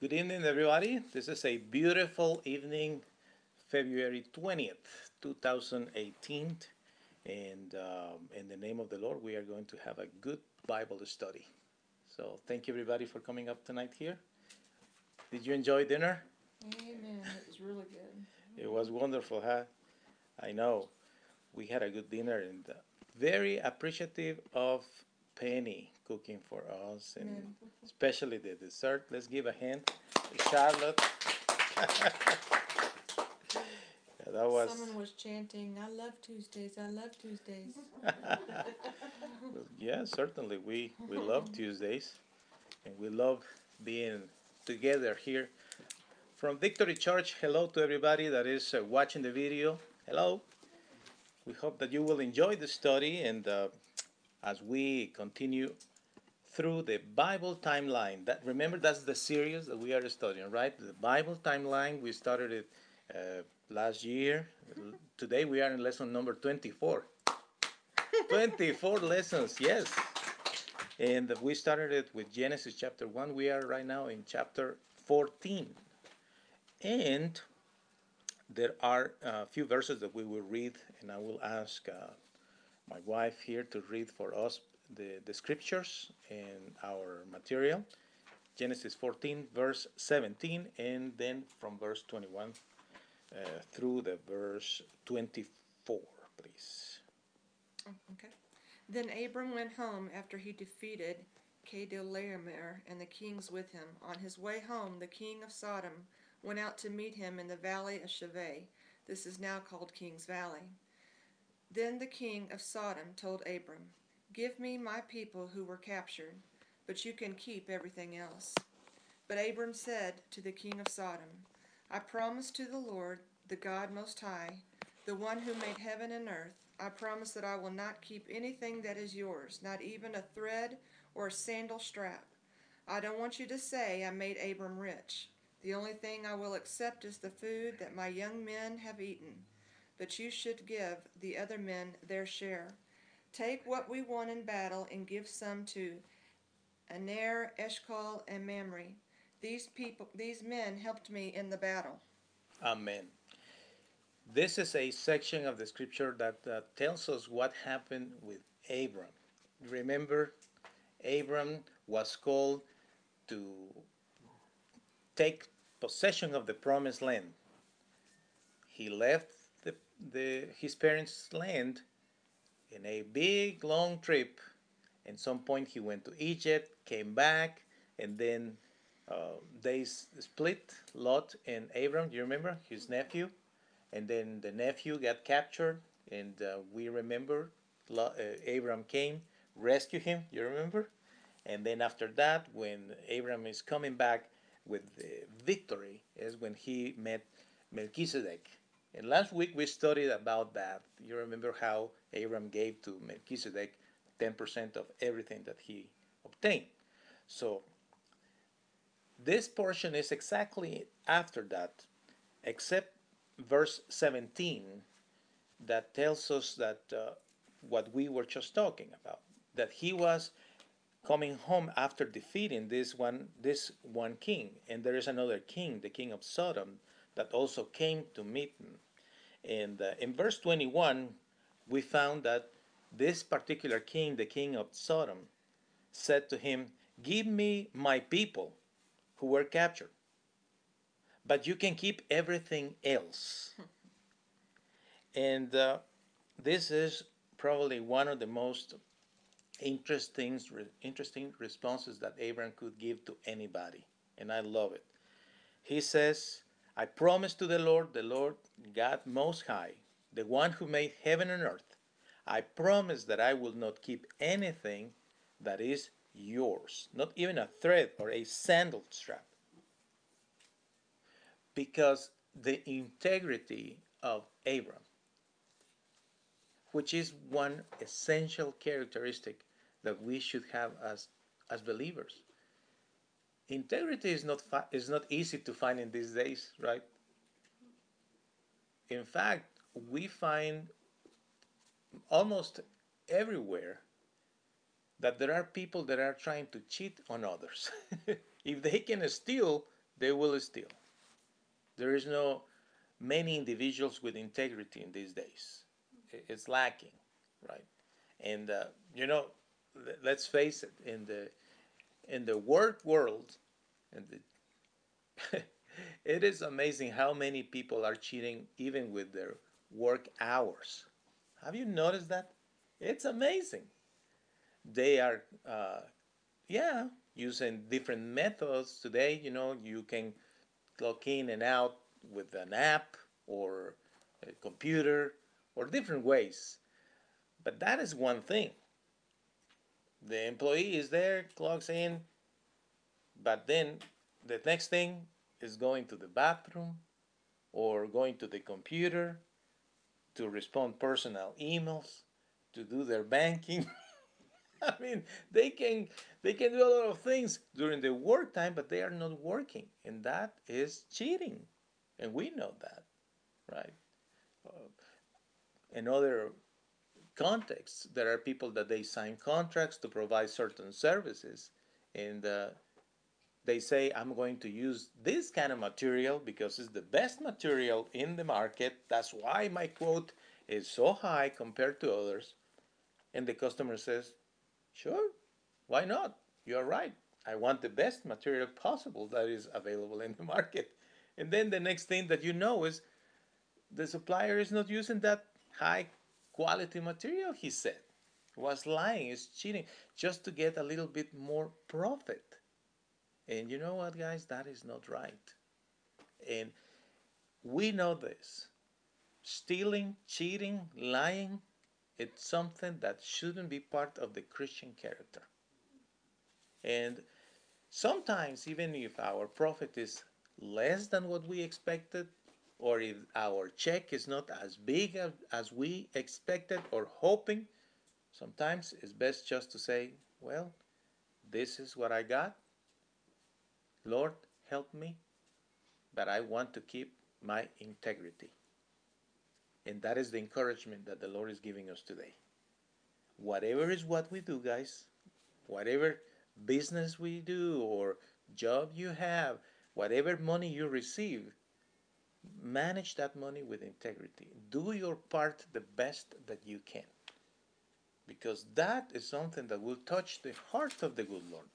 Good evening, everybody. This is a beautiful evening, February 20th, 2018. And um, in the name of the Lord, we are going to have a good Bible study. So, thank you, everybody, for coming up tonight here. Did you enjoy dinner? Amen. It was really good. It was wonderful, huh? I know. We had a good dinner and uh, very appreciative of Penny cooking for us and especially the dessert. Let's give a hand to Charlotte. Yeah, that was Someone was chanting, I love Tuesdays, I love Tuesdays. yeah, certainly we we love Tuesdays and we love being together here. From Victory Church, hello to everybody that is uh, watching the video. Hello. We hope that you will enjoy the study and uh, as we continue through the Bible timeline. That remember that's the series that we are studying, right? The Bible timeline. We started it uh, last year. Today we are in lesson number 24. 24 lessons, yes. And we started it with Genesis chapter 1. We are right now in chapter 14. And there are a few verses that we will read, and I will ask uh, my wife here to read for us the, the scriptures and our material. Genesis 14, verse 17, and then from verse 21 uh, through the verse 24, please. Oh, Okay. Then Abram went home after he defeated Kedorlaomer and the kings with him. On his way home, the king of Sodom went out to meet him in the valley of Shaveh. This is now called King's Valley. Then the king of Sodom told Abram, Give me my people who were captured, but you can keep everything else. But Abram said to the king of Sodom, I promise to the Lord, the God Most High, the one who made heaven and earth, I promise that I will not keep anything that is yours, not even a thread or a sandal strap. I don't want you to say I made Abram rich. The only thing I will accept is the food that my young men have eaten. But you should give the other men their share. Take what we won in battle and give some to Aner, Eshcol, and Mamre. These people, these men helped me in the battle. Amen. This is a section of the scripture that uh, tells us what happened with Abram. Remember, Abram was called to take possession of the promised land. He left the, the, his parents' land in a big long trip. At some point, he went to Egypt, came back, and then uh, they split Lot and Abram. Do you remember his nephew? And then the nephew got captured, and uh, we remember Lo- uh, Abram came, rescued him. You remember? And then after that, when Abram is coming back with the victory, is when he met Melchizedek. And last week we studied about that. You remember how Abram gave to Melchizedek 10% of everything that he obtained. So this portion is exactly after that, except verse 17 that tells us that uh, what we were just talking about that he was coming home after defeating this one this one king and there is another king the king of sodom that also came to meet him and uh, in verse 21 we found that this particular king the king of sodom said to him give me my people who were captured but you can keep everything else and uh, this is probably one of the most interesting interesting responses that Abraham could give to anybody, and I love it. He says, "I promise to the Lord, the Lord God Most High, the one who made heaven and earth, I promise that I will not keep anything that is yours, not even a thread or a sandal strap, because the integrity of Abram." which is one essential characteristic that we should have as as believers. Integrity is not is not easy to find in these days, right? In fact, we find almost everywhere that there are people that are trying to cheat on others. if they can steal, they will steal. There is no many individuals with integrity in these days. It's lacking, right? And uh, you know, let's face it, in the in the work world, and it is amazing how many people are cheating even with their work hours. Have you noticed that? It's amazing. They are, uh, yeah, using different methods today. You know, you can log in and out with an app or a computer or different ways. But that is one thing. The employee is there, clocks in, but then the next thing is going to the bathroom or going to the computer to respond personal emails, to do their banking. I mean, they can they can do a lot of things during the work time, but they are not working, and that is cheating, and we know that, right? Uh, in other contexts, there are people that they sign contracts to provide certain services, and uh, they say, I'm going to use this kind of material because it's the best material in the market. That's why my quote is so high compared to others. And the customer says, Sure, why not? You're right. I want the best material possible that is available in the market. And then the next thing that you know is the supplier is not using that high quality material, he said. Was lying, is cheating, just to get a little bit more profit. And you know what, guys? That is not right. And we know this. Stealing, cheating, lying, it's something that shouldn't be part of the Christian character. And sometimes, even if our profit is less than what we expected, or if our check is not as big as, as we expected or hoping, sometimes it's best just to say, well, this is what I got. Lord, help me, but I want to keep my integrity. And that is the encouragement that the Lord is giving us today. Whatever is what we do, guys, whatever business we do or job you have, whatever money you receive, manage that money with integrity. Do your part the best that you can. Because that is something that will touch the heart of the good Lord.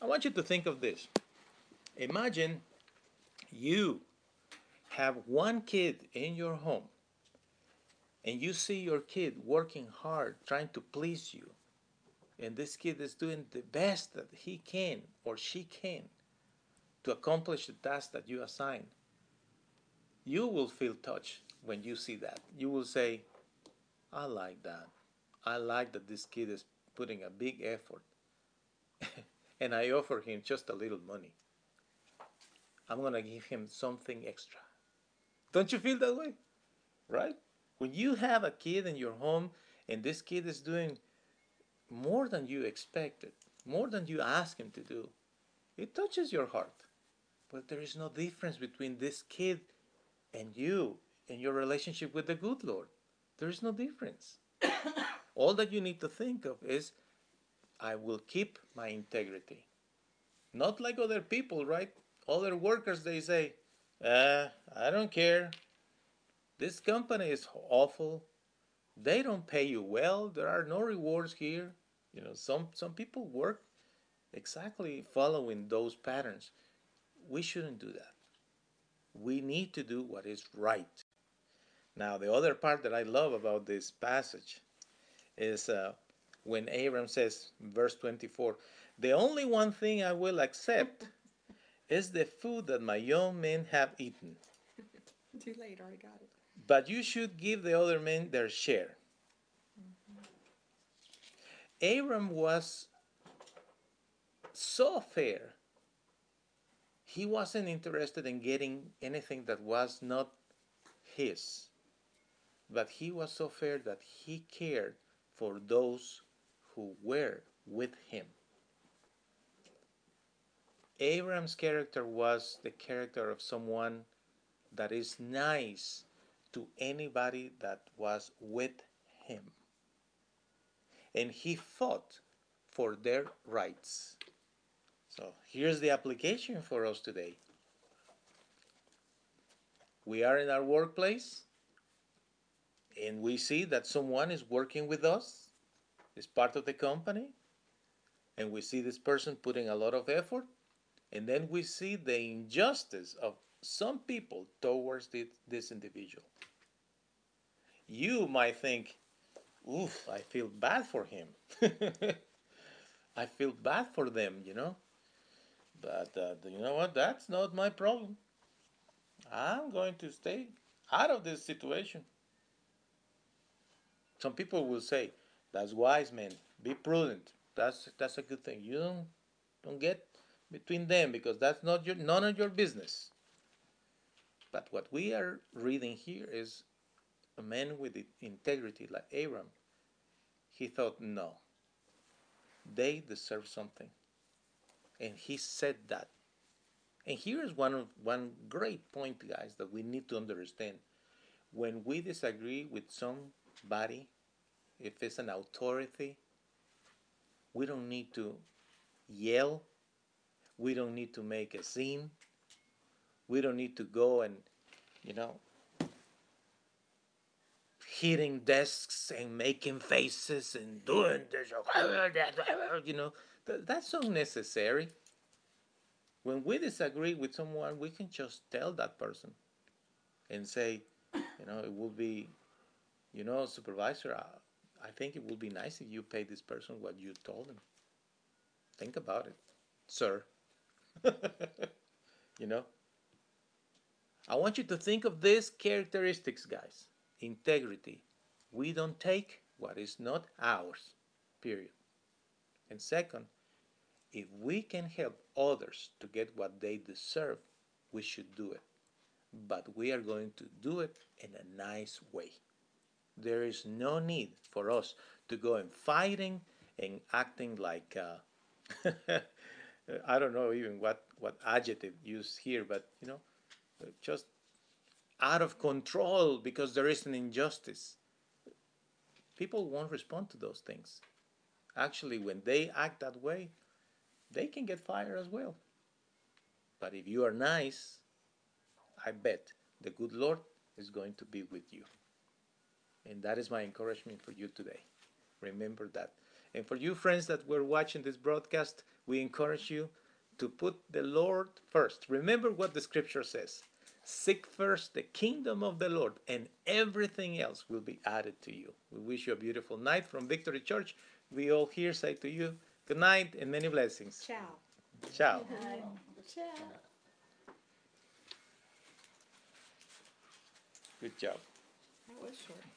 I want you to think of this. Imagine you have one kid in your home and you see your kid working hard trying to please you and this kid is doing the best that he can or she can to accomplish the task that you assign you will feel touched when you see that you will say i like that i like that this kid is putting a big effort and i offer him just a little money I'm going to give him something extra. Don't you feel that way? Right? When you have a kid in your home and this kid is doing more than you expected, more than you ask him to do, it touches your heart. But there is no difference between this kid and you and your relationship with the good Lord. There is no difference. All that you need to think of is I will keep my integrity. Not like other people, right? other workers they say uh, i don't care this company is awful they don't pay you well there are no rewards here you know some some people work exactly following those patterns we shouldn't do that we need to do what is right now the other part that i love about this passage is uh, when abram says verse 24 the only one thing i will accept is the food that my young men have eaten. Too late, already got it. But you should give the other men their share. Mm-hmm. Abram was so fair. He wasn't interested in getting anything that was not his. But he was so fair that he cared for those who were with him. Abraham's character was the character of someone that is nice to anybody that was with him. And he fought for their rights. So here's the application for us today. we are in our workplace and we see that someone is working with us, is part of the company, and we see this person putting a lot of effort, and then we see the injustice of some people towards the, this individual. You might think, oof, I feel bad for him. I feel bad for them, you know. But uh, you know what? That's not my problem. I'm going to stay out of this situation. Some people will say, "That's wise, man. Be prudent. That's that's a good thing. You don't don't get between them because that's not your none of your business." But what we are reading here is a man with integrity like Abram. He thought, "No. They deserve something." And he said that and here is one one great point, guys, that we need to understand. When we disagree with somebody, if it's an authority, we don't need to yell. We don't need to make a scene. We don't need to go and, you know, hitting desks and making faces and doing this, you know, that's unnecessary when we disagree with someone, we can just tell that person and say, you know, it will be, you know, supervisor, I, I think it would be nice if you pay this person what you told him. Think about it, sir. you know? I want you to think of these characteristics, guys integrity. We don't take what is not ours, period. And second, if we can help others to get what they deserve, we should do it. But we are going to do it in a nice way. There is no need for us to go and fighting and acting like uh, I don't know even what what adjective used here, but you know, just out of control because there is an injustice. People won't respond to those things. Actually, when they act that way, they can get fired as well. But if you are nice, I bet the good Lord is going to be with you. And that is my encouragement for you today. Remember that. And for you friends that were watching this broadcast, we encourage you to put the Lord first. Remember what the scripture says Seek first the kingdom of the Lord, and everything else will be added to you. We wish you a beautiful night from Victory Church. We all here say to you, Good night and many blessings. Ciao. Ciao. Ciao. Good job. That was short.